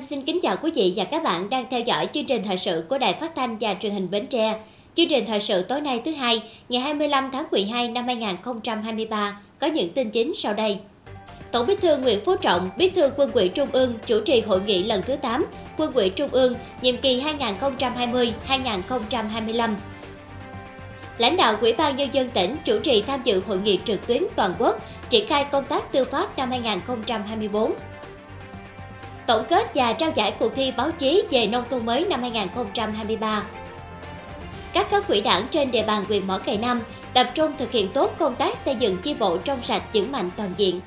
Anh xin kính chào quý vị và các bạn đang theo dõi chương trình thời sự của Đài Phát thanh và Truyền hình Bến Tre. Chương trình thời sự tối nay thứ hai, ngày 25 tháng 12 năm 2023 có những tin chính sau đây. Tổng Bí thư Nguyễn Phú Trọng, Bí thư Quân ủy Trung ương chủ trì hội nghị lần thứ 8 Quân ủy Trung ương nhiệm kỳ 2020-2025. Lãnh đạo Ủy ban nhân dân tỉnh chủ trì tham dự hội nghị trực tuyến toàn quốc triển khai công tác tư pháp năm 2024 tổng kết và trao giải cuộc thi báo chí về nông thôn mới năm 2023. Các cấp quỹ đảng trên địa bàn huyện Mỏ Cày Nam tập trung thực hiện tốt công tác xây dựng chi bộ trong sạch vững mạnh toàn diện.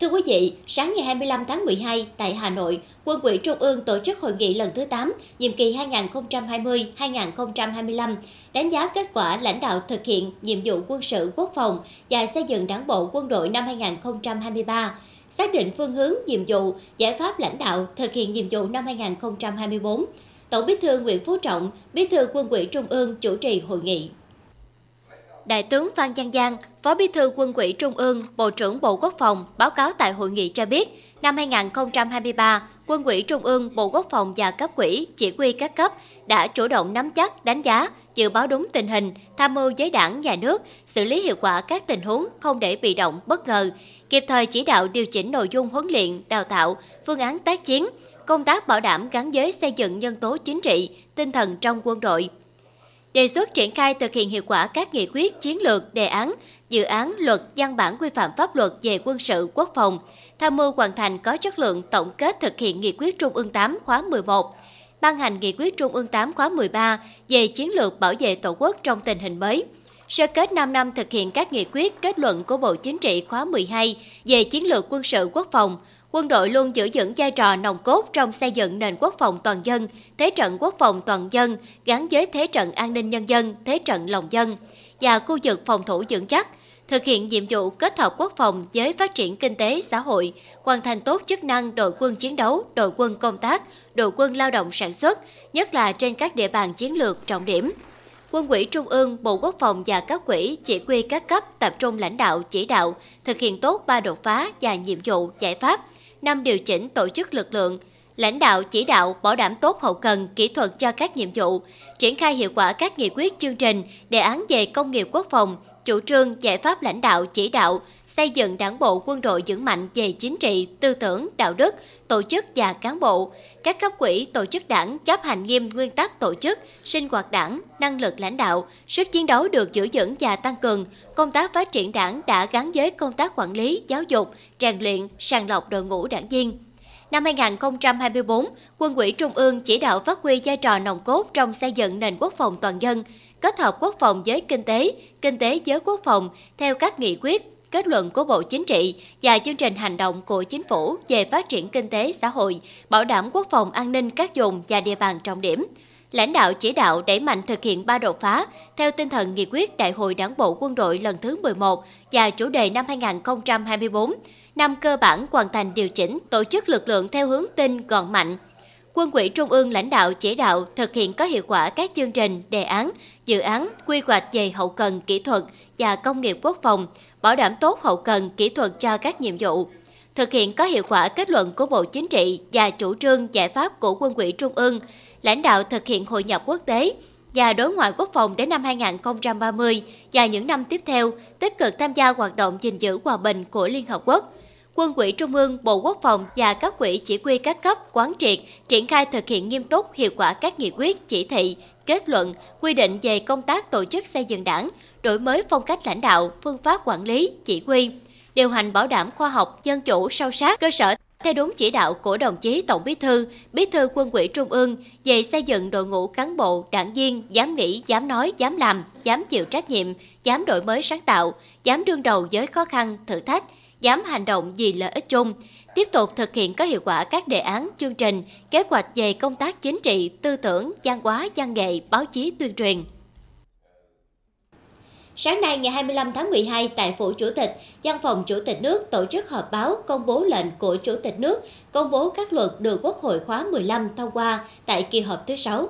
Thưa quý vị, sáng ngày 25 tháng 12 tại Hà Nội, Quân ủy Trung ương tổ chức hội nghị lần thứ 8, nhiệm kỳ 2020-2025, đánh giá kết quả lãnh đạo thực hiện nhiệm vụ quân sự quốc phòng và xây dựng đảng bộ quân đội năm 2023, xác định phương hướng, nhiệm vụ, giải pháp lãnh đạo thực hiện nhiệm vụ năm 2024. Tổng Bí thư Nguyễn Phú Trọng, Bí thư Quân ủy Trung ương chủ trì hội nghị. Đại tướng Phan Giang Giang, Phó Bí thư Quân ủy Trung ương, Bộ trưởng Bộ Quốc phòng báo cáo tại hội nghị cho biết, năm 2023, Quân ủy Trung ương, Bộ Quốc phòng và cấp quỹ, chỉ huy các cấp đã chủ động nắm chắc, đánh giá, dự báo đúng tình hình, tham mưu với đảng, nhà nước, xử lý hiệu quả các tình huống không để bị động, bất ngờ, kịp thời chỉ đạo điều chỉnh nội dung huấn luyện, đào tạo, phương án tác chiến, công tác bảo đảm gắn với xây dựng nhân tố chính trị, tinh thần trong quân đội, đề xuất triển khai thực hiện hiệu quả các nghị quyết, chiến lược, đề án, dự án, luật, văn bản quy phạm pháp luật về quân sự, quốc phòng, tham mưu hoàn thành có chất lượng tổng kết thực hiện nghị quyết Trung ương 8 khóa 11, ban hành nghị quyết Trung ương 8 khóa 13 về chiến lược bảo vệ Tổ quốc trong tình hình mới. Sơ kết 5 năm thực hiện các nghị quyết kết luận của Bộ Chính trị khóa 12 về chiến lược quân sự quốc phòng, Quân đội luôn giữ vững vai trò nòng cốt trong xây dựng nền quốc phòng toàn dân, thế trận quốc phòng toàn dân gắn với thế trận an ninh nhân dân, thế trận lòng dân và khu vực phòng thủ vững chắc, thực hiện nhiệm vụ kết hợp quốc phòng với phát triển kinh tế xã hội, hoàn thành tốt chức năng đội quân chiến đấu, đội quân công tác, đội quân lao động sản xuất, nhất là trên các địa bàn chiến lược trọng điểm. Quân ủy Trung ương, Bộ Quốc phòng và các quỹ chỉ huy các cấp tập trung lãnh đạo, chỉ đạo, thực hiện tốt ba đột phá và nhiệm vụ, giải pháp năm điều chỉnh tổ chức lực lượng, lãnh đạo chỉ đạo bảo đảm tốt hậu cần, kỹ thuật cho các nhiệm vụ, triển khai hiệu quả các nghị quyết chương trình, đề án về công nghiệp quốc phòng, chủ trương giải pháp lãnh đạo chỉ đạo xây dựng đảng bộ quân đội vững mạnh về chính trị, tư tưởng, đạo đức, tổ chức và cán bộ. Các cấp quỹ tổ chức đảng chấp hành nghiêm nguyên tắc tổ chức, sinh hoạt đảng, năng lực lãnh đạo, sức chiến đấu được giữ vững và tăng cường. Công tác phát triển đảng đã gắn với công tác quản lý, giáo dục, rèn luyện, sàng lọc đội ngũ đảng viên. Năm 2024, Quân ủy Trung ương chỉ đạo phát huy vai trò nòng cốt trong xây dựng nền quốc phòng toàn dân, kết hợp quốc phòng với kinh tế, kinh tế với quốc phòng theo các nghị quyết, kết luận của Bộ Chính trị và chương trình hành động của Chính phủ về phát triển kinh tế xã hội, bảo đảm quốc phòng an ninh các vùng và địa bàn trọng điểm. Lãnh đạo chỉ đạo đẩy mạnh thực hiện ba đột phá theo tinh thần nghị quyết Đại hội Đảng bộ quân đội lần thứ 11 và chủ đề năm 2024, năm cơ bản hoàn thành điều chỉnh tổ chức lực lượng theo hướng tinh gọn mạnh, Quân ủy Trung ương lãnh đạo chỉ đạo thực hiện có hiệu quả các chương trình, đề án, dự án, quy hoạch về hậu cần kỹ thuật và công nghiệp quốc phòng, bảo đảm tốt hậu cần kỹ thuật cho các nhiệm vụ. Thực hiện có hiệu quả kết luận của Bộ Chính trị và chủ trương giải pháp của Quân ủy Trung ương, lãnh đạo thực hiện hội nhập quốc tế và đối ngoại quốc phòng đến năm 2030 và những năm tiếp theo, tích cực tham gia hoạt động gìn giữ hòa bình của Liên Hợp Quốc – Quân ủy Trung ương, Bộ Quốc phòng và các quỹ chỉ huy các cấp quán triệt, triển khai thực hiện nghiêm túc hiệu quả các nghị quyết, chỉ thị, kết luận, quy định về công tác tổ chức xây dựng đảng, đổi mới phong cách lãnh đạo, phương pháp quản lý, chỉ huy, điều hành bảo đảm khoa học, dân chủ, sâu sát, cơ sở theo đúng chỉ đạo của đồng chí Tổng Bí thư, Bí thư Quân ủy Trung ương về xây dựng đội ngũ cán bộ, đảng viên dám nghĩ, dám nói, dám làm, dám chịu trách nhiệm, dám đổi mới sáng tạo, dám đương đầu với khó khăn, thử thách, dám hành động vì lợi ích chung, tiếp tục thực hiện có hiệu quả các đề án, chương trình, kế hoạch về công tác chính trị, tư tưởng, văn hóa, văn nghệ, báo chí tuyên truyền. Sáng nay ngày 25 tháng 12 tại Phủ Chủ tịch, Văn phòng Chủ tịch nước tổ chức họp báo công bố lệnh của Chủ tịch nước, công bố các luật được Quốc hội khóa 15 thông qua tại kỳ họp thứ 6.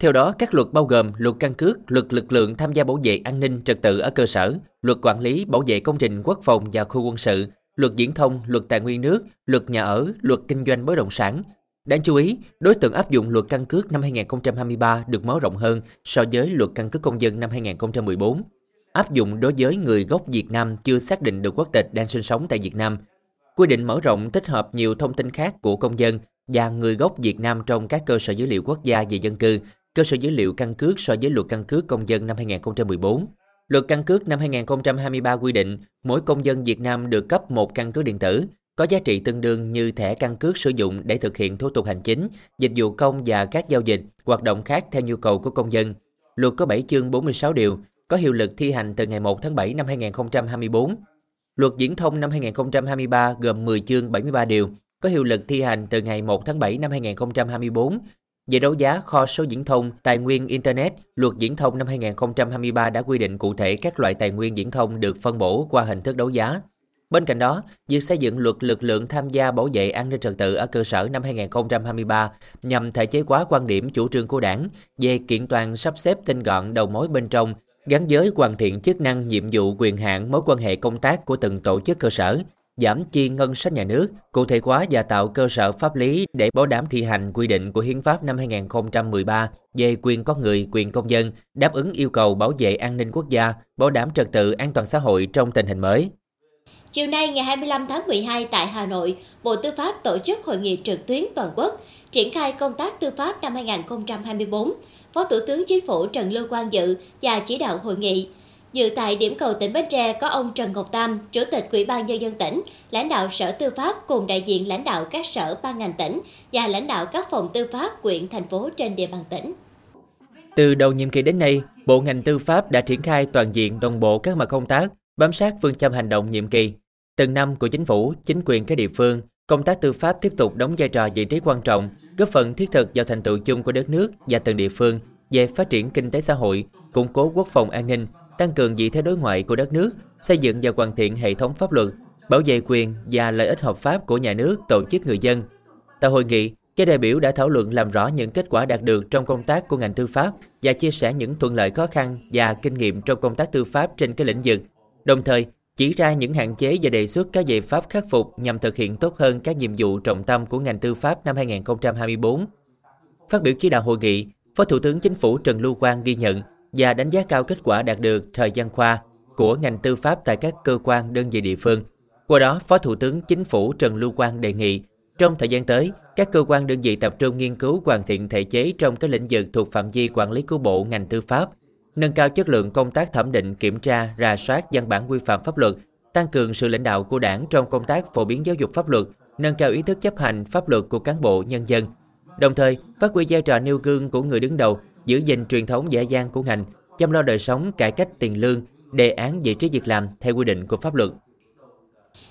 Theo đó, các luật bao gồm luật căn cước, luật lực lượng tham gia bảo vệ an ninh trật tự ở cơ sở, luật quản lý bảo vệ công trình quốc phòng và khu quân sự, luật viễn thông, luật tài nguyên nước, luật nhà ở, luật kinh doanh bất động sản. Đáng chú ý, đối tượng áp dụng luật căn cước năm 2023 được mở rộng hơn so với luật căn cước công dân năm 2014. Áp dụng đối với người gốc Việt Nam chưa xác định được quốc tịch đang sinh sống tại Việt Nam. Quy định mở rộng tích hợp nhiều thông tin khác của công dân và người gốc Việt Nam trong các cơ sở dữ liệu quốc gia về dân cư, cơ sở dữ liệu căn cước so với luật căn cước công dân năm 2014. Luật căn cước năm 2023 quy định mỗi công dân Việt Nam được cấp một căn cước điện tử có giá trị tương đương như thẻ căn cước sử dụng để thực hiện thủ tục hành chính, dịch vụ công và các giao dịch, hoạt động khác theo nhu cầu của công dân. Luật có 7 chương 46 điều, có hiệu lực thi hành từ ngày 1 tháng 7 năm 2024. Luật Viễn thông năm 2023 gồm 10 chương 73 điều, có hiệu lực thi hành từ ngày 1 tháng 7 năm 2024 về đấu giá kho số viễn thông, tài nguyên Internet, luật viễn thông năm 2023 đã quy định cụ thể các loại tài nguyên viễn thông được phân bổ qua hình thức đấu giá. Bên cạnh đó, việc xây dựng luật lực lượng tham gia bảo vệ an ninh trật tự ở cơ sở năm 2023 nhằm thể chế hóa quan điểm chủ trương của đảng về kiện toàn sắp xếp tinh gọn đầu mối bên trong, gắn với hoàn thiện chức năng, nhiệm vụ, quyền hạn, mối quan hệ công tác của từng tổ chức cơ sở, giảm chi ngân sách nhà nước, cụ thể hóa và tạo cơ sở pháp lý để bảo đảm thi hành quy định của Hiến pháp năm 2013 về quyền con người, quyền công dân, đáp ứng yêu cầu bảo vệ an ninh quốc gia, bảo đảm trật tự an toàn xã hội trong tình hình mới. Chiều nay ngày 25 tháng 12 tại Hà Nội, Bộ Tư pháp tổ chức hội nghị trực tuyến toàn quốc triển khai công tác tư pháp năm 2024. Phó Thủ tướng Chính phủ Trần Lưu Quang dự và chỉ đạo hội nghị. Dự tại điểm cầu tỉnh Bến Tre có ông Trần Ngọc Tam, Chủ tịch Ủy ban Nhân dân tỉnh, lãnh đạo Sở Tư pháp cùng đại diện lãnh đạo các sở ban ngành tỉnh và lãnh đạo các phòng tư pháp quyện thành phố trên địa bàn tỉnh. Từ đầu nhiệm kỳ đến nay, Bộ ngành tư pháp đã triển khai toàn diện đồng bộ các mặt công tác, bám sát phương châm hành động nhiệm kỳ. Từng năm của chính phủ, chính quyền các địa phương, công tác tư pháp tiếp tục đóng vai trò vị trí quan trọng, góp phần thiết thực vào thành tựu chung của đất nước và từng địa phương về phát triển kinh tế xã hội, củng cố quốc phòng an ninh, tăng cường vị thế đối ngoại của đất nước, xây dựng và hoàn thiện hệ thống pháp luật, bảo vệ quyền và lợi ích hợp pháp của nhà nước, tổ chức người dân. Tại hội nghị, các đại biểu đã thảo luận làm rõ những kết quả đạt được trong công tác của ngành tư pháp và chia sẻ những thuận lợi khó khăn và kinh nghiệm trong công tác tư pháp trên các lĩnh vực. Đồng thời, chỉ ra những hạn chế và đề xuất các giải pháp khắc phục nhằm thực hiện tốt hơn các nhiệm vụ trọng tâm của ngành tư pháp năm 2024. Phát biểu chỉ đạo hội nghị, Phó Thủ tướng Chính phủ Trần Lưu Quang ghi nhận và đánh giá cao kết quả đạt được thời gian qua của ngành tư pháp tại các cơ quan đơn vị địa phương. Qua đó, Phó Thủ tướng Chính phủ Trần Lưu Quang đề nghị trong thời gian tới, các cơ quan đơn vị tập trung nghiên cứu hoàn thiện thể chế trong các lĩnh vực thuộc phạm vi quản lý của Bộ ngành tư pháp, nâng cao chất lượng công tác thẩm định, kiểm tra, rà soát văn bản quy phạm pháp luật, tăng cường sự lãnh đạo của Đảng trong công tác phổ biến giáo dục pháp luật, nâng cao ý thức chấp hành pháp luật của cán bộ nhân dân. Đồng thời, phát huy vai trò nêu gương của người đứng đầu giữ gìn truyền thống dễ dàng của ngành, chăm lo đời sống, cải cách tiền lương, đề án vị trí việc làm theo quy định của pháp luật.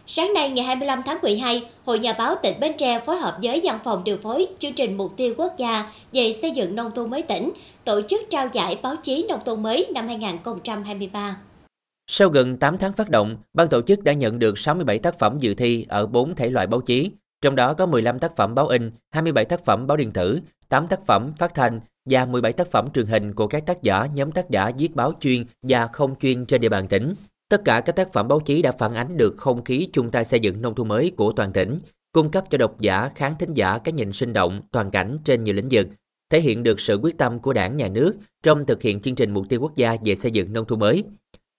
Sáng nay ngày 25 tháng 12, Hội Nhà báo tỉnh Bến Tre phối hợp với Văn phòng điều phối chương trình Mục tiêu Quốc gia về xây dựng nông thôn mới tỉnh, tổ chức trao giải báo chí nông thôn mới năm 2023. Sau gần 8 tháng phát động, ban tổ chức đã nhận được 67 tác phẩm dự thi ở 4 thể loại báo chí, trong đó có 15 tác phẩm báo in, 27 tác phẩm báo điện tử, 8 tác phẩm phát thanh, và 17 tác phẩm truyền hình của các tác giả, nhóm tác giả viết báo chuyên và không chuyên trên địa bàn tỉnh. Tất cả các tác phẩm báo chí đã phản ánh được không khí chung tay xây dựng nông thôn mới của toàn tỉnh, cung cấp cho độc giả, khán thính giả cái nhìn sinh động, toàn cảnh trên nhiều lĩnh vực, thể hiện được sự quyết tâm của đảng, nhà nước trong thực hiện chương trình mục tiêu quốc gia về xây dựng nông thôn mới.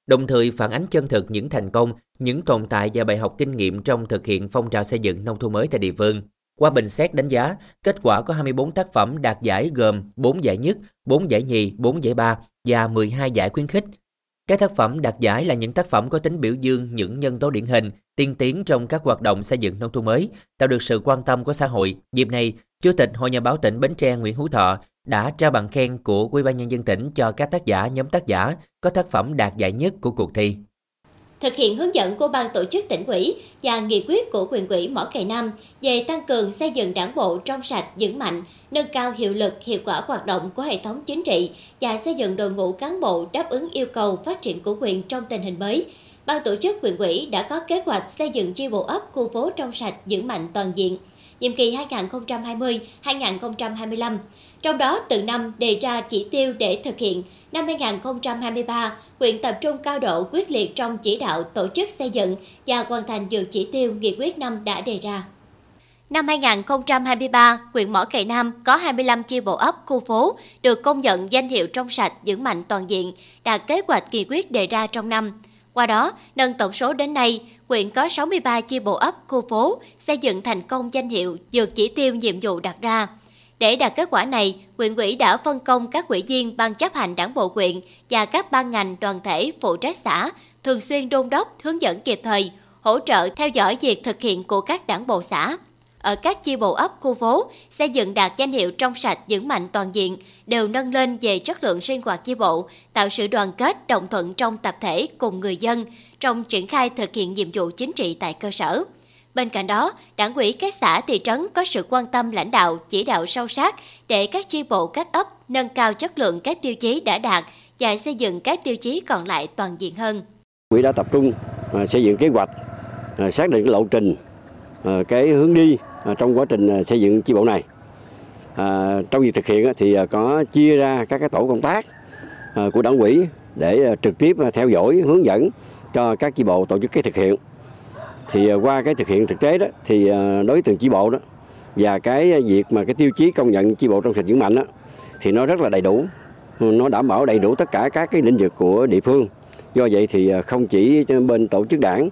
Đồng thời phản ánh chân thực những thành công, những tồn tại và bài học kinh nghiệm trong thực hiện phong trào xây dựng nông thôn mới tại địa phương. Qua bình xét đánh giá, kết quả có 24 tác phẩm đạt giải gồm 4 giải nhất, 4 giải nhì, 4 giải ba và 12 giải khuyến khích. Các tác phẩm đạt giải là những tác phẩm có tính biểu dương những nhân tố điển hình, tiên tiến trong các hoạt động xây dựng nông thôn mới, tạo được sự quan tâm của xã hội. Dịp này, Chủ tịch Hội Nhà báo tỉnh Bến Tre Nguyễn Hữu Thọ đã trao bằng khen của Ủy ban nhân dân tỉnh cho các tác giả, nhóm tác giả có tác phẩm đạt giải nhất của cuộc thi thực hiện hướng dẫn của ban tổ chức tỉnh ủy và nghị quyết của quyền ủy Mỏ Cày Nam về tăng cường xây dựng đảng bộ trong sạch, vững mạnh, nâng cao hiệu lực, hiệu quả hoạt động của hệ thống chính trị và xây dựng đội ngũ cán bộ đáp ứng yêu cầu phát triển của quyền trong tình hình mới. Ban tổ chức quyền ủy đã có kế hoạch xây dựng chi bộ ấp khu phố trong sạch, vững mạnh toàn diện nhiệm kỳ 2020-2025. Trong đó, từ năm đề ra chỉ tiêu để thực hiện, năm 2023, huyện tập trung cao độ quyết liệt trong chỉ đạo tổ chức xây dựng và hoàn thành được chỉ tiêu nghị quyết năm đã đề ra. Năm 2023, huyện Mỏ Cày Nam có 25 chi bộ ấp, khu phố được công nhận danh hiệu trong sạch vững mạnh toàn diện, đạt kế hoạch kỳ quyết đề ra trong năm. Qua đó, nâng tổng số đến nay, huyện có 63 chi bộ ấp, khu phố xây dựng thành công danh hiệu vượt chỉ tiêu nhiệm vụ đặt ra. Để đạt kết quả này, huyện ủy đã phân công các ủy viên ban chấp hành đảng bộ huyện và các ban ngành đoàn thể phụ trách xã thường xuyên đôn đốc, hướng dẫn kịp thời, hỗ trợ theo dõi việc thực hiện của các đảng bộ xã ở các chi bộ ấp khu phố xây dựng đạt danh hiệu trong sạch vững mạnh toàn diện đều nâng lên về chất lượng sinh hoạt chi bộ, tạo sự đoàn kết đồng thuận trong tập thể cùng người dân trong triển khai thực hiện nhiệm vụ chính trị tại cơ sở. Bên cạnh đó, đảng ủy các xã thị trấn có sự quan tâm lãnh đạo, chỉ đạo sâu sát để các chi bộ các ấp nâng cao chất lượng các tiêu chí đã đạt và xây dựng các tiêu chí còn lại toàn diện hơn. Quỹ đã tập trung à, xây dựng kế hoạch, à, xác định lộ trình, à, cái hướng đi À, trong quá trình à, xây dựng chi bộ này. À, trong việc thực hiện thì có chia ra các cái tổ công tác của đảng ủy để trực tiếp theo dõi, hướng dẫn cho các chi bộ tổ chức cái thực hiện. Thì qua cái thực hiện thực tế đó thì đối tượng chi bộ đó và cái việc mà cái tiêu chí công nhận chi bộ trong sạch vững mạnh đó thì nó rất là đầy đủ. Nó đảm bảo đầy đủ tất cả các cái lĩnh vực của địa phương. Do vậy thì không chỉ bên tổ chức đảng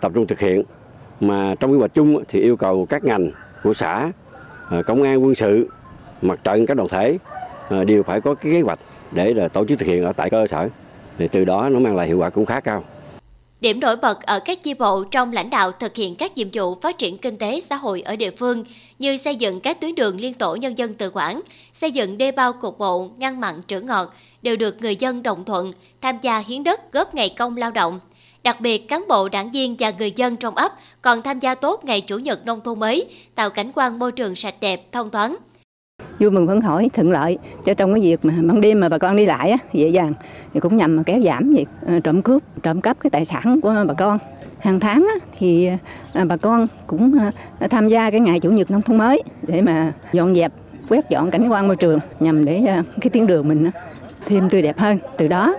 tập trung thực hiện mà trong quy hoạch chung thì yêu cầu các ngành của xã ờ, công an quân sự mặt trận các đoàn thể ờ, đều phải có cái kế hoạch để là tổ chức thực hiện ở tại cơ sở thì từ đó nó mang lại hiệu quả cũng khá cao Điểm nổi bật ở các chi bộ trong lãnh đạo thực hiện các nhiệm vụ phát triển kinh tế xã hội ở địa phương như xây dựng các tuyến đường liên tổ nhân dân tự quản, xây dựng đê bao cục bộ, ngăn mặn trữ ngọt đều được người dân đồng thuận, tham gia hiến đất góp ngày công lao động. Đặc biệt, cán bộ đảng viên và người dân trong ấp còn tham gia tốt ngày Chủ nhật nông thôn mới, tạo cảnh quan môi trường sạch đẹp, thông thoáng. Vui mừng phấn khởi thuận lợi cho trong cái việc mà ban đêm mà bà con đi lại á, dễ dàng. Thì cũng nhằm kéo giảm việc ờ, trộm cướp trộm cắp cái tài sản của bà con. Hàng tháng á, thì ờ, bà con cũng ờ, tham gia cái ngày chủ nhật nông thôn mới để mà dọn dẹp quét dọn cảnh quan môi trường nhằm để cái tuyến đường mình thêm tươi đẹp hơn. Từ đó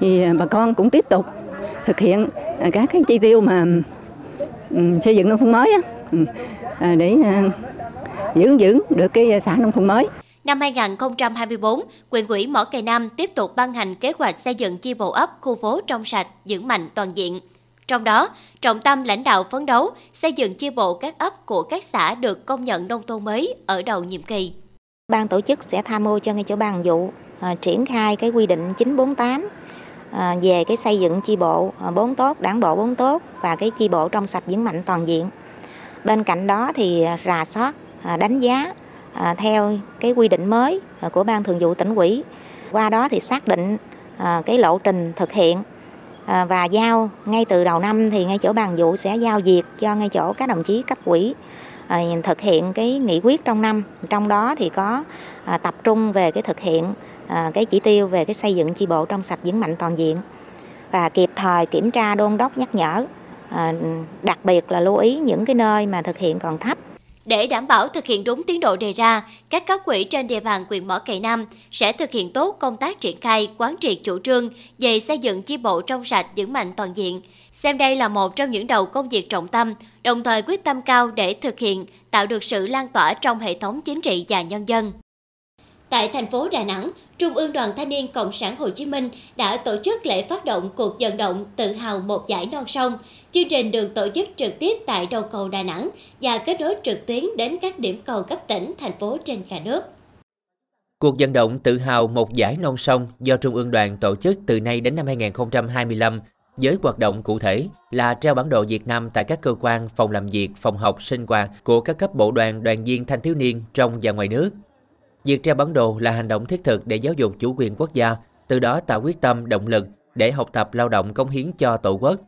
thì bà con cũng tiếp tục thực hiện các cái chi tiêu mà xây dựng nông thôn mới á, ừ, để giữ vững được cái xã nông thôn mới. Năm 2024, quyền ủy Mỏ Cày Nam tiếp tục ban hành kế hoạch xây dựng chi bộ ấp, khu phố trong sạch, vững mạnh toàn diện. Trong đó, trọng tâm lãnh đạo phấn đấu xây dựng chi bộ các ấp của các xã được công nhận nông thôn mới ở đầu nhiệm kỳ. Ban tổ chức sẽ tham mưu cho ngay chỗ ban vụ à, triển khai cái quy định 948 à, À, về cái xây dựng chi bộ à, bốn tốt, đảng bộ bốn tốt và cái chi bộ trong sạch vững mạnh toàn diện. Bên cạnh đó thì rà soát à, đánh giá theo cái quy định mới của ban thường vụ tỉnh ủy qua đó thì xác định cái lộ trình thực hiện và giao ngay từ đầu năm thì ngay chỗ bàn vụ sẽ giao việc cho ngay chỗ các đồng chí cấp quỹ thực hiện cái nghị quyết trong năm trong đó thì có tập trung về cái thực hiện À, cái chỉ tiêu về cái xây dựng chi bộ trong sạch vững mạnh toàn diện và kịp thời kiểm tra đôn đốc nhắc nhở à, đặc biệt là lưu ý những cái nơi mà thực hiện còn thấp để đảm bảo thực hiện đúng tiến độ đề ra, các cấp quỹ trên địa bàn huyện Mỏ Cày Nam sẽ thực hiện tốt công tác triển khai, quán triệt chủ trương về xây dựng chi bộ trong sạch vững mạnh toàn diện. Xem đây là một trong những đầu công việc trọng tâm, đồng thời quyết tâm cao để thực hiện, tạo được sự lan tỏa trong hệ thống chính trị và nhân dân. Tại thành phố Đà Nẵng, Trung ương Đoàn Thanh niên Cộng sản Hồ Chí Minh đã tổ chức lễ phát động cuộc vận động tự hào một giải non sông. Chương trình được tổ chức trực tiếp tại đầu cầu Đà Nẵng và kết nối trực tuyến đến các điểm cầu cấp tỉnh, thành phố trên cả nước. Cuộc vận động tự hào một giải non sông do Trung ương đoàn tổ chức từ nay đến năm 2025 với hoạt động cụ thể là treo bản đồ Việt Nam tại các cơ quan, phòng làm việc, phòng học, sinh hoạt của các cấp bộ đoàn, đoàn viên thanh thiếu niên trong và ngoài nước Việc treo bản đồ là hành động thiết thực để giáo dục chủ quyền quốc gia, từ đó tạo quyết tâm, động lực để học tập lao động công hiến cho Tổ quốc.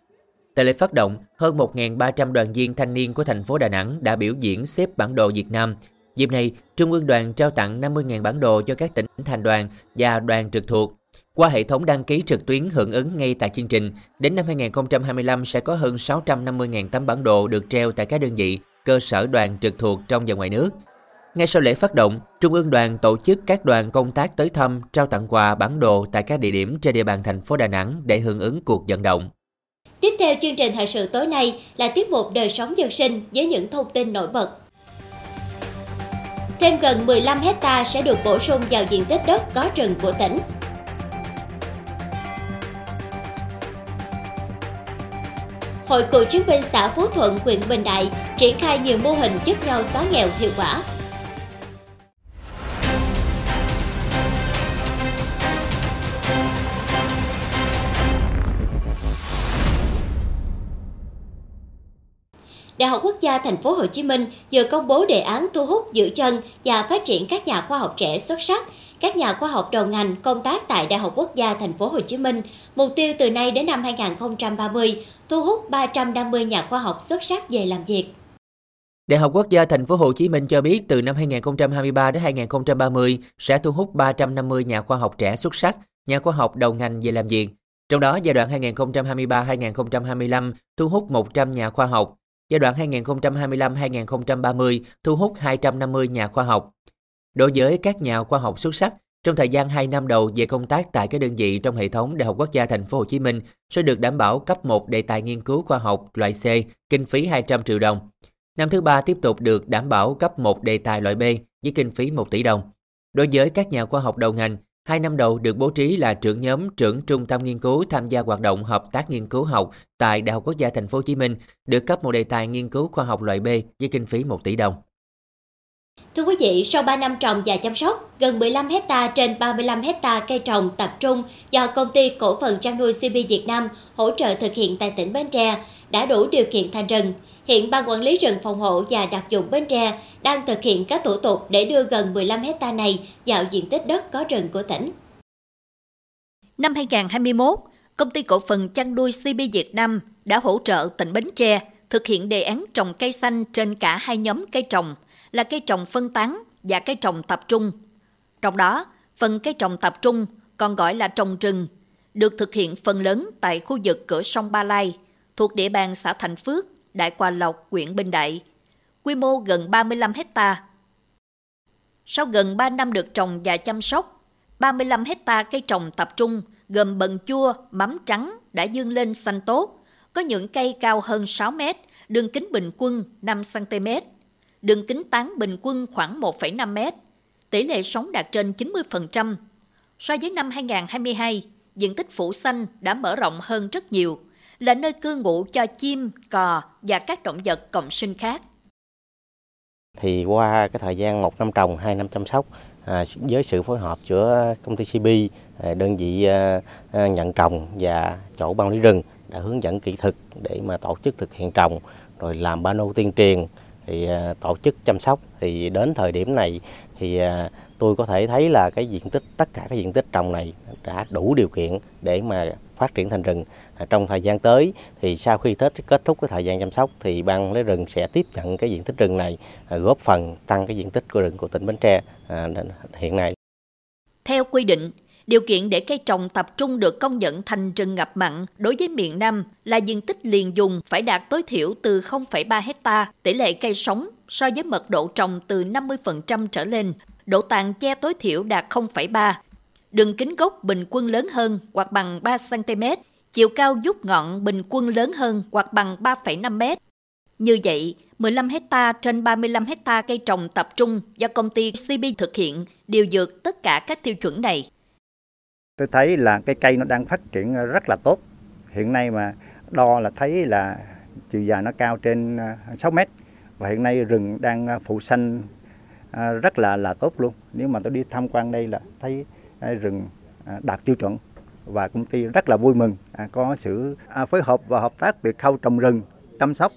Tại lễ phát động, hơn 1.300 đoàn viên thanh niên của thành phố Đà Nẵng đã biểu diễn xếp bản đồ Việt Nam. Dịp này, Trung ương đoàn trao tặng 50.000 bản đồ cho các tỉnh thành đoàn và đoàn trực thuộc. Qua hệ thống đăng ký trực tuyến hưởng ứng ngay tại chương trình, đến năm 2025 sẽ có hơn 650.000 tấm bản đồ được treo tại các đơn vị, cơ sở đoàn trực thuộc trong và ngoài nước. Ngay sau lễ phát động, Trung ương đoàn tổ chức các đoàn công tác tới thăm, trao tặng quà bản đồ tại các địa điểm trên địa bàn thành phố Đà Nẵng để hưởng ứng cuộc vận động. Tiếp theo chương trình thời sự tối nay là tiết mục đời sống dân sinh với những thông tin nổi bật. Thêm gần 15 hecta sẽ được bổ sung vào diện tích đất có rừng của tỉnh. Hội cựu chiến binh xã Phú Thuận, huyện Bình Đại triển khai nhiều mô hình giúp nhau xóa nghèo hiệu quả. Đại học Quốc gia Thành phố Hồ Chí Minh vừa công bố đề án thu hút giữ chân và phát triển các nhà khoa học trẻ xuất sắc, các nhà khoa học đầu ngành công tác tại Đại học Quốc gia Thành phố Hồ Chí Minh. Mục tiêu từ nay đến năm 2030 thu hút 350 nhà khoa học xuất sắc về làm việc. Đại học Quốc gia Thành phố Hồ Chí Minh cho biết từ năm 2023 đến 2030 sẽ thu hút 350 nhà khoa học trẻ xuất sắc, nhà khoa học đầu ngành về làm việc. Trong đó giai đoạn 2023-2025 thu hút 100 nhà khoa học, Giai đoạn 2025-2030 thu hút 250 nhà khoa học. Đối với các nhà khoa học xuất sắc, trong thời gian 2 năm đầu về công tác tại các đơn vị trong hệ thống Đại học Quốc gia Thành phố Hồ Chí Minh sẽ được đảm bảo cấp 1 đề tài nghiên cứu khoa học loại C, kinh phí 200 triệu đồng. Năm thứ ba tiếp tục được đảm bảo cấp 1 đề tài loại B với kinh phí 1 tỷ đồng. Đối với các nhà khoa học đầu ngành, Hai năm đầu được bố trí là trưởng nhóm trưởng trung tâm nghiên cứu tham gia hoạt động hợp tác nghiên cứu học tại Đại học Quốc gia Thành phố Hồ Chí Minh, được cấp một đề tài nghiên cứu khoa học loại B với kinh phí 1 tỷ đồng. Thưa quý vị, sau 3 năm trồng và chăm sóc, gần 15 hecta trên 35 hecta cây trồng tập trung do công ty cổ phần chăn nuôi CB Việt Nam hỗ trợ thực hiện tại tỉnh Bến Tre đã đủ điều kiện thành rừng. Hiện Ban Quản lý rừng phòng hộ và đặc dụng Bến Tre đang thực hiện các thủ tục để đưa gần 15 hecta này vào diện tích đất có rừng của tỉnh. Năm 2021, công ty cổ phần chăn nuôi CB Việt Nam đã hỗ trợ tỉnh Bến Tre thực hiện đề án trồng cây xanh trên cả hai nhóm cây trồng là cây trồng phân tán và cây trồng tập trung. Trong đó, phần cây trồng tập trung còn gọi là trồng rừng được thực hiện phần lớn tại khu vực cửa sông Ba Lai thuộc địa bàn xã Thành Phước, Đại Quà Lộc, huyện Bình Đại, quy mô gần 35 hecta. Sau gần 3 năm được trồng và chăm sóc, 35 hecta cây trồng tập trung gồm bần chua, mắm trắng đã dương lên xanh tốt, có những cây cao hơn 6 mét, đường kính bình quân 5 cm, đường kính tán bình quân khoảng 1,5 mét, tỷ lệ sống đạt trên 90%. So với năm 2022, diện tích phủ xanh đã mở rộng hơn rất nhiều, là nơi cư ngụ cho chim, cò và các động vật cộng sinh khác. Thì qua cái thời gian một năm trồng, hai năm chăm sóc, à, với sự phối hợp giữa công ty CB, à, đơn vị à, à, nhận trồng và chỗ ban lý rừng đã hướng dẫn kỹ thuật để mà tổ chức thực hiện trồng, rồi làm pano tuyên truyền, thì à, tổ chức chăm sóc. Thì đến thời điểm này thì à, tôi có thể thấy là cái diện tích tất cả các diện tích trồng này đã đủ điều kiện để mà phát triển thành rừng à, trong thời gian tới thì sau khi Tết kết thúc cái thời gian chăm sóc thì ban lấy rừng sẽ tiếp nhận cái diện tích rừng này à, góp phần tăng cái diện tích của rừng của tỉnh Bến Tre à, hiện nay. Theo quy định, điều kiện để cây trồng tập trung được công nhận thành rừng ngập mặn đối với miền Nam là diện tích liền dùng phải đạt tối thiểu từ 0,3 hecta, tỷ lệ cây sống so với mật độ trồng từ 50% trở lên, độ tàn che tối thiểu đạt 0,3, đường kính gốc bình quân lớn hơn hoặc bằng 3 cm, chiều cao giúp ngọn bình quân lớn hơn hoặc bằng 3,5 m. Như vậy, 15 hecta trên 35 hecta cây trồng tập trung do công ty CB thực hiện đều vượt tất cả các tiêu chuẩn này. Tôi thấy là cây cây nó đang phát triển rất là tốt. Hiện nay mà đo là thấy là chiều dài nó cao trên ờ, 6 mét và hiện nay rừng đang ờ, phủ xanh à, rất là là tốt luôn. Nếu mà tôi đi tham quan đây là thấy à, rừng à, đạt tiêu chuẩn và công ty rất là vui mừng à, có sự à, phối hợp và hợp tác từ khâu trồng rừng, chăm sóc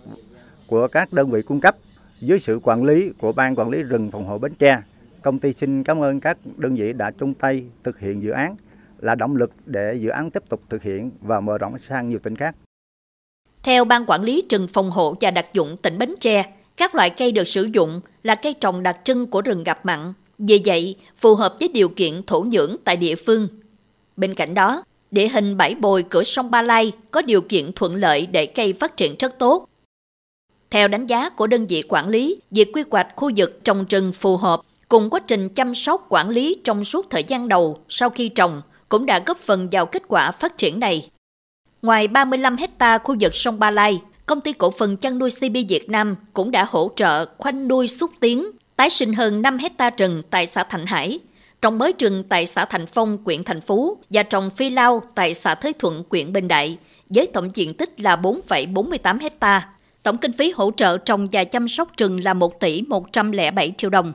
của các đơn vị cung cấp dưới sự quản lý của ban quản lý rừng phòng hộ Bến Tre. Công ty xin cảm ơn các đơn vị đã chung tay thực hiện dự án là động lực để dự án tiếp tục thực hiện và mở rộng sang nhiều tỉnh khác. Theo Ban Quản lý rừng phòng hộ và đặc dụng tỉnh Bến Tre, các loại cây được sử dụng là cây trồng đặc trưng của rừng ngập mặn. Vì vậy, phù hợp với điều kiện thổ nhưỡng tại địa phương Bên cạnh đó, địa hình bãi bồi cửa sông Ba Lai có điều kiện thuận lợi để cây phát triển rất tốt. Theo đánh giá của đơn vị quản lý, việc quy hoạch khu vực trồng rừng phù hợp cùng quá trình chăm sóc quản lý trong suốt thời gian đầu sau khi trồng cũng đã góp phần vào kết quả phát triển này. Ngoài 35 hecta khu vực sông Ba Lai, công ty cổ phần chăn nuôi CB Việt Nam cũng đã hỗ trợ khoanh nuôi xúc tiến, tái sinh hơn 5 hecta rừng tại xã Thạnh Hải, trồng mới rừng tại xã Thành Phong, huyện Thành Phú và trồng phi lao tại xã Thới Thuận, huyện Bình Đại, với tổng diện tích là 4,48 hecta. Tổng kinh phí hỗ trợ trồng và chăm sóc rừng là 1 tỷ 107 triệu đồng.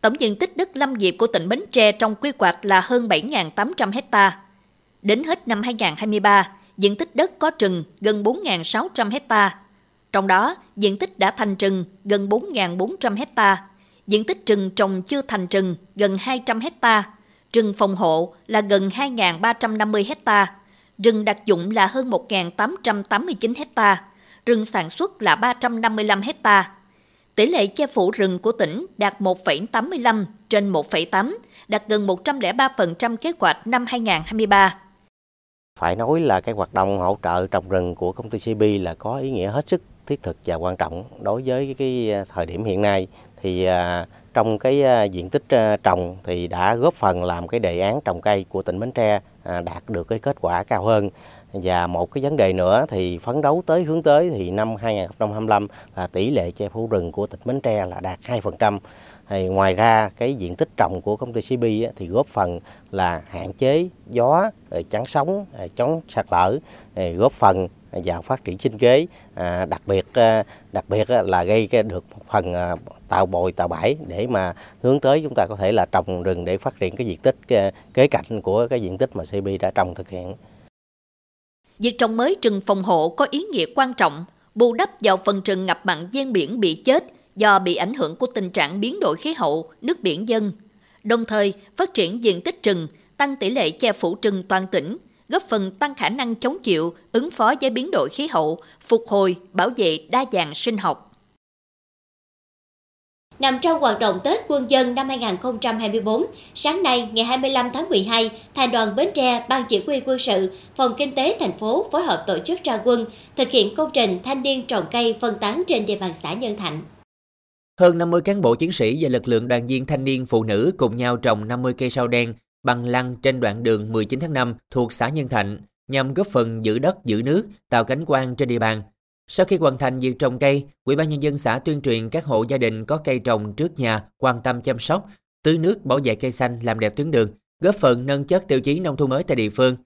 Tổng diện tích đất lâm nghiệp của tỉnh Bến Tre trong quy hoạch là hơn 7.800 hecta. Đến hết năm 2023, diện tích đất có rừng gần 4.600 hecta. Trong đó, diện tích đã thành rừng gần 4.400 hecta, diện tích rừng trồng chưa thành rừng gần 200 hecta, rừng phòng hộ là gần 2.350 hecta, rừng đặc dụng là hơn 1.889 hecta, rừng sản xuất là 355 hecta. Tỷ lệ che phủ rừng của tỉnh đạt 1,85 trên 1,8, đạt gần 103% kế hoạch năm 2023. Phải nói là cái hoạt động hỗ trợ trồng rừng của công ty CB là có ý nghĩa hết sức thiết thực và quan trọng đối với cái à, thời điểm hiện nay thì à, trong cái à, diện tích trồng thì đã góp phần làm cái đề án trồng cây của tỉnh Bến Tre đạt được cái kết quả cao hơn và một cái vấn đề nữa thì phấn đấu tới hướng tới thì năm 2025 là tỷ lệ che phủ rừng của tỉnh Bến Tre là đạt 2%. Thì ngoài ra cái diện tích trồng của công ty CB thì góp phần là hạn chế gió, chắn sóng, chống sạt lở, góp phần vào phát triển sinh kế, à, đặc biệt à, đặc biệt là gây được một phần à, tạo bồi tạo bãi để mà hướng tới chúng ta có thể là trồng rừng để phát triển cái diện tích à, kế cạnh của cái diện tích mà CB đã trồng thực hiện. Việc trồng mới rừng phòng hộ có ý nghĩa quan trọng, bù đắp vào phần rừng ngập mặn ven biển bị chết do bị ảnh hưởng của tình trạng biến đổi khí hậu, nước biển dân. Đồng thời, phát triển diện tích rừng, tăng tỷ lệ che phủ rừng toàn tỉnh, góp phần tăng khả năng chống chịu, ứng phó với biến đổi khí hậu, phục hồi, bảo vệ đa dạng sinh học. Nằm trong hoạt động Tết Quân dân năm 2024, sáng nay ngày 25 tháng 12, Thành đoàn Bến Tre, Ban Chỉ huy quân sự, Phòng Kinh tế thành phố phối hợp tổ chức ra quân, thực hiện công trình thanh niên trồng cây phân tán trên địa bàn xã Nhân Thạnh. Hơn 50 cán bộ chiến sĩ và lực lượng đoàn viên thanh niên phụ nữ cùng nhau trồng 50 cây sao đen bằng lăng trên đoạn đường 19 tháng 5 thuộc xã Nhân Thạnh nhằm góp phần giữ đất, giữ nước, tạo cảnh quan trên địa bàn. Sau khi hoàn thành việc trồng cây, Ủy ban nhân dân xã tuyên truyền các hộ gia đình có cây trồng trước nhà quan tâm chăm sóc, tưới nước bảo vệ cây xanh làm đẹp tuyến đường, góp phần nâng chất tiêu chí nông thôn mới tại địa phương.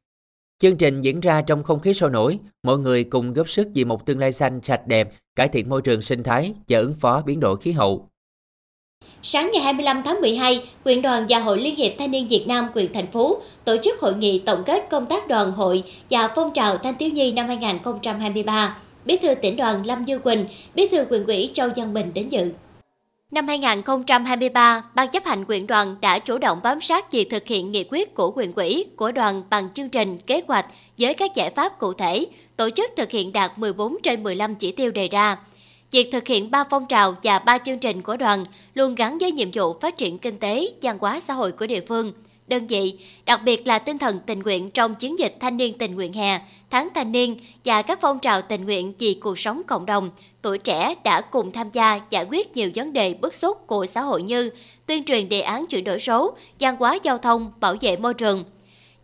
Chương trình diễn ra trong không khí sôi nổi, mọi người cùng góp sức vì một tương lai xanh sạch đẹp, cải thiện môi trường sinh thái và ứng phó biến đổi khí hậu. Sáng ngày 25 tháng 12, quyện đoàn và Hội Liên hiệp Thanh niên Việt Nam quyện thành phố tổ chức hội nghị tổng kết công tác đoàn hội và phong trào thanh thiếu nhi năm 2023. Bí thư tỉnh đoàn Lâm Như Quỳnh, Bí thư quyền ủy Châu Giang Bình đến dự. Năm 2023, Ban chấp hành quyện đoàn đã chủ động bám sát việc thực hiện nghị quyết của quyện quỹ của đoàn bằng chương trình, kế hoạch với các giải pháp cụ thể, tổ chức thực hiện đạt 14 trên 15 chỉ tiêu đề ra. Việc thực hiện ba phong trào và ba chương trình của đoàn luôn gắn với nhiệm vụ phát triển kinh tế, văn hóa xã hội của địa phương – đơn vị, đặc biệt là tinh thần tình nguyện trong chiến dịch thanh niên tình nguyện hè, tháng thanh niên và các phong trào tình nguyện vì cuộc sống cộng đồng, tuổi trẻ đã cùng tham gia giải quyết nhiều vấn đề bức xúc của xã hội như tuyên truyền đề án chuyển đổi số, văn hóa giao thông, bảo vệ môi trường.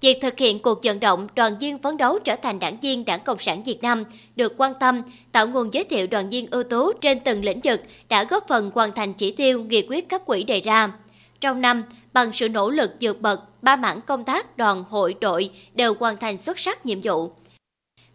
Việc thực hiện cuộc vận động đoàn viên phấn đấu trở thành đảng viên Đảng Cộng sản Việt Nam được quan tâm, tạo nguồn giới thiệu đoàn viên ưu tú trên từng lĩnh vực đã góp phần hoàn thành chỉ tiêu nghị quyết cấp quỹ đề ra. Trong năm, bằng sự nỗ lực vượt bậc, ba mảng công tác đoàn hội đội đều hoàn thành xuất sắc nhiệm vụ.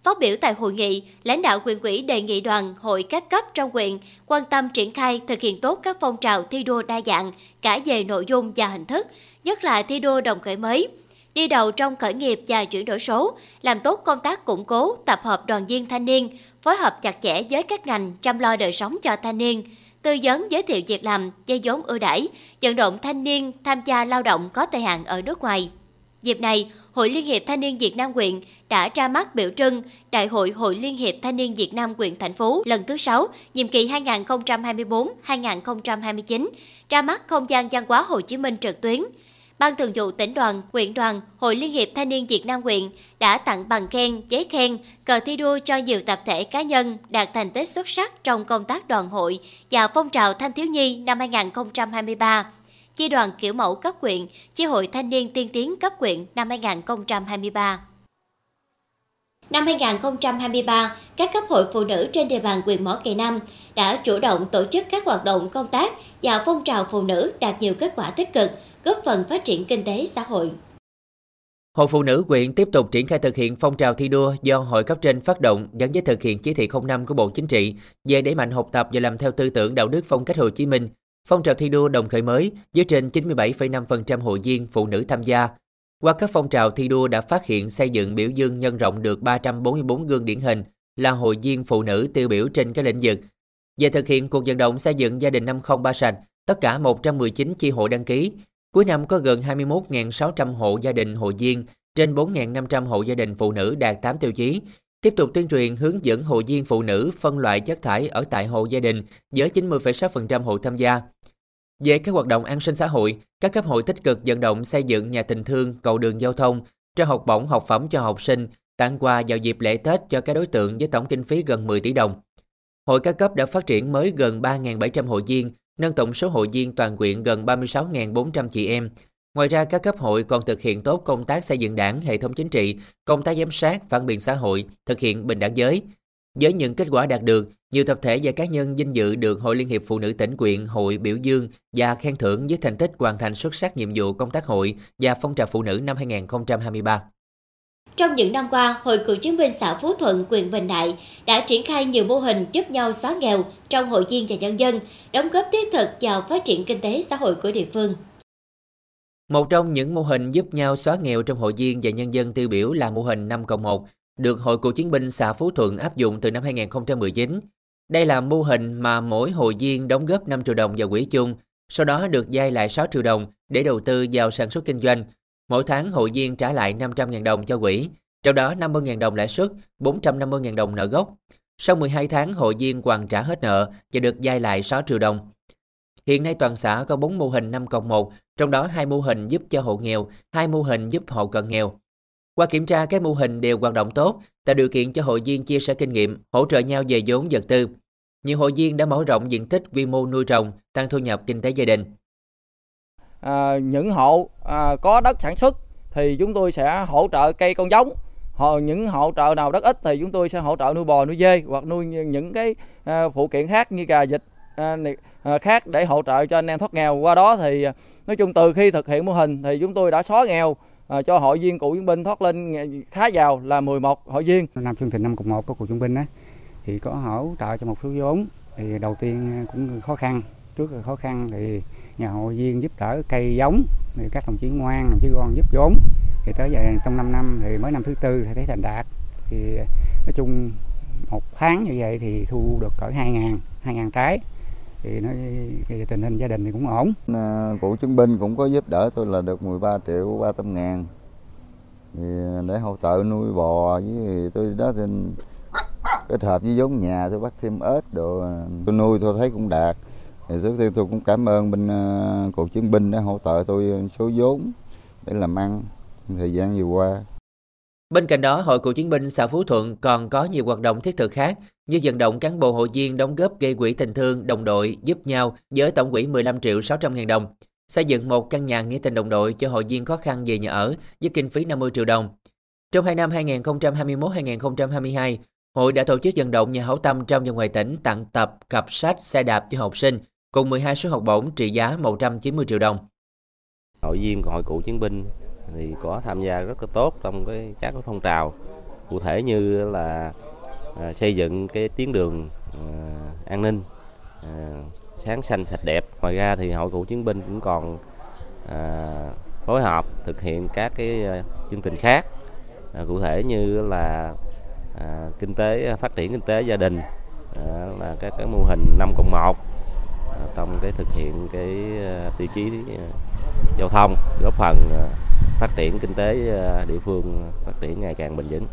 Phát biểu tại hội nghị, lãnh đạo quyền quỹ đề nghị đoàn hội các cấp trong huyện quan tâm triển khai thực hiện tốt các phong trào thi đua đa dạng cả về nội dung và hình thức, nhất là thi đua đồng khởi mới, đi đầu trong khởi nghiệp và chuyển đổi số, làm tốt công tác củng cố, tập hợp đoàn viên thanh niên, phối hợp chặt chẽ với các ngành chăm lo đời sống cho thanh niên, tư vấn giới thiệu việc làm, dây vốn ưu đãi, vận động thanh niên tham gia lao động có thời hạn ở nước ngoài. Dịp này, Hội Liên hiệp Thanh niên Việt Nam Quyện đã ra mắt biểu trưng Đại hội Hội Liên hiệp Thanh niên Việt Nam Quyện thành phố lần thứ 6, nhiệm kỳ 2024-2029, ra mắt không gian văn hóa Hồ Chí Minh trực tuyến. Ban Thường vụ tỉnh đoàn, huyện đoàn, Hội Liên hiệp Thanh niên Việt Nam huyện đã tặng bằng khen, giấy khen, cờ thi đua cho nhiều tập thể cá nhân đạt thành tích xuất sắc trong công tác đoàn hội và phong trào thanh thiếu nhi năm 2023. Chi đoàn kiểu mẫu cấp huyện, chi hội thanh niên tiên tiến cấp huyện năm 2023. Năm 2023, các cấp hội phụ nữ trên địa bàn huyện Mỏ Cày Nam đã chủ động tổ chức các hoạt động công tác và phong trào phụ nữ đạt nhiều kết quả tích cực, góp phần phát triển kinh tế xã hội. Hội Phụ nữ huyện tiếp tục triển khai thực hiện phong trào thi đua do hội cấp trên phát động gắn với thực hiện chỉ thị 05 của Bộ Chính trị về đẩy mạnh học tập và làm theo tư tưởng đạo đức phong cách Hồ Chí Minh. Phong trào thi đua đồng khởi mới với trên 97,5% hội viên phụ nữ tham gia. Qua các phong trào thi đua đã phát hiện xây dựng biểu dương nhân rộng được 344 gương điển hình là hội viên phụ nữ tiêu biểu trên các lĩnh vực. Về thực hiện cuộc vận động xây dựng gia đình 503 sạch, tất cả 119 chi hội đăng ký, Cuối năm có gần 21.600 hộ gia đình hội viên, trên 4.500 hộ gia đình phụ nữ đạt 8 tiêu chí. Tiếp tục tuyên truyền hướng dẫn hội viên phụ nữ phân loại chất thải ở tại hộ gia đình với 90,6% hộ tham gia. Về các hoạt động an sinh xã hội, các cấp hội tích cực vận động xây dựng nhà tình thương, cầu đường giao thông, trao học bổng học phẩm cho học sinh, tặng quà vào dịp lễ Tết cho các đối tượng với tổng kinh phí gần 10 tỷ đồng. Hội các cấp đã phát triển mới gần 3.700 hội viên, nâng tổng số hội viên toàn quyện gần 36.400 chị em. Ngoài ra, các cấp hội còn thực hiện tốt công tác xây dựng đảng, hệ thống chính trị, công tác giám sát, phản biện xã hội, thực hiện bình đẳng giới. Với những kết quả đạt được, nhiều tập thể và cá nhân vinh dự được Hội Liên hiệp Phụ nữ tỉnh quyện hội biểu dương và khen thưởng với thành tích hoàn thành xuất sắc nhiệm vụ công tác hội và phong trào phụ nữ năm 2023. Trong những năm qua, Hội Cựu chiến binh xã Phú Thuận, huyện Bình Đại đã triển khai nhiều mô hình giúp nhau xóa nghèo trong hội viên và nhân dân, đóng góp thiết thực vào phát triển kinh tế xã hội của địa phương. Một trong những mô hình giúp nhau xóa nghèo trong hội viên và nhân dân tiêu biểu là mô hình 5 cộng 1, được Hội Cựu chiến binh xã Phú Thuận áp dụng từ năm 2019. Đây là mô hình mà mỗi hội viên đóng góp 5 triệu đồng vào quỹ chung, sau đó được vay lại 6 triệu đồng để đầu tư vào sản xuất kinh doanh, Mỗi tháng hội viên trả lại 500.000 đồng cho quỹ, trong đó 50.000 đồng lãi suất, 450.000 đồng nợ gốc. Sau 12 tháng, hội viên hoàn trả hết nợ và được vay lại 6 triệu đồng. Hiện nay toàn xã có 4 mô hình 5 cộng 1, trong đó hai mô hình giúp cho hộ nghèo, hai mô hình giúp hộ cận nghèo. Qua kiểm tra, các mô hình đều hoạt động tốt, tạo điều kiện cho hội viên chia sẻ kinh nghiệm, hỗ trợ nhau về vốn vật tư. Nhiều hội viên đã mở rộng diện tích quy mô nuôi trồng, tăng thu nhập kinh tế gia đình à, những hộ à, có đất sản xuất thì chúng tôi sẽ hỗ trợ cây con giống. Họ những hỗ trợ nào đất ít thì chúng tôi sẽ hỗ trợ nuôi bò nuôi dê hoặc nuôi những cái à, phụ kiện khác như gà vịt à, à, khác để hỗ trợ cho anh em thoát nghèo. Qua đó thì à, nói chung từ khi thực hiện mô hình thì chúng tôi đã xóa nghèo à, cho hội viên cựu chiến binh thoát lên khá giàu là 11 hội viên. Năm chương trình năm cộng một của cựu chiến binh á thì có hỗ trợ cho một số vốn thì đầu tiên cũng khó khăn trước là khó khăn thì nhà hội viên giúp đỡ cây giống thì các đồng chí ngoan đồng chí con giúp vốn. Thì tới giờ trong 5 năm thì mới năm thứ tư thì thấy thành đạt. Thì nói chung một tháng như vậy thì thu được cỡ 2 ngàn 2 ngàn trái. Thì nó thì tình hình gia đình thì cũng ổn. À, cụ chứng binh cũng có giúp đỡ tôi là được 13 triệu 300 ngàn. Thì để hỗ trợ nuôi bò với tôi đó thì kết hợp với giống nhà tôi bắt thêm ếch đồ tôi nuôi tôi thấy cũng đạt thì trước tiên tôi cũng cảm ơn bên ờ, uh, cựu chiến binh đã hỗ trợ tôi số vốn để làm ăn thời gian vừa qua. Bên cạnh đó, Hội Cựu chiến binh xã Phú Thuận còn có nhiều hoạt động thiết thực khác như vận động cán bộ hội viên đóng góp gây quỹ tình thương đồng đội giúp nhau với tổng quỹ 15 triệu 600 ngàn đồng, xây dựng một căn nhà nghĩa tình đồng đội cho hội viên khó khăn về nhà ở với kinh phí 50 triệu đồng. Trong hai năm 2021-2022, hội đã tổ chức vận động nhà hảo tâm trong và ngoài tỉnh tặng tập, cặp sách, xe đạp cho học sinh cùng 12 suất học bổng trị giá 190 triệu đồng. Hội viên của hội cựu chiến binh thì có tham gia rất là tốt trong cái các cái phong trào. Cụ thể như là à, xây dựng cái tuyến đường à, an ninh à, sáng xanh sạch đẹp. Ngoài ra thì hội cựu chiến binh cũng còn à, phối hợp thực hiện các cái à, chương trình khác. À, cụ thể như là à, kinh tế phát triển kinh tế gia đình à, là các cái mô hình 5 cộng 1 trong cái thực hiện cái ờ, tiêu chí ờ, giao thông góp phần ờ, phát triển kinh tế địa phương phát triển ngày càng bền vững.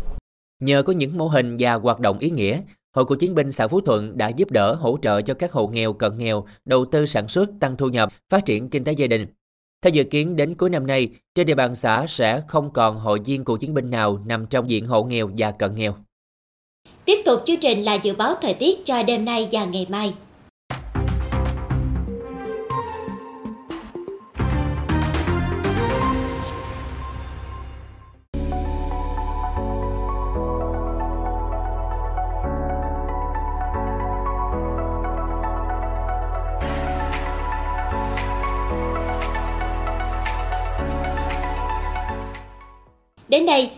Nhờ có những mô hình và hoạt động ý nghĩa, Hội Cựu chiến binh xã Phú Thuận đã giúp đỡ hỗ trợ cho các hộ nghèo cận nghèo đầu tư sản xuất tăng thu nhập, phát triển kinh tế gia đình. Theo dự kiến đến cuối năm nay, trên địa bàn xã sẽ không còn hội viên cựu chiến binh nào nằm trong diện hộ nghèo và cận nghèo. Tiếp tục chương trình là dự báo thời tiết cho đêm nay và ngày mai.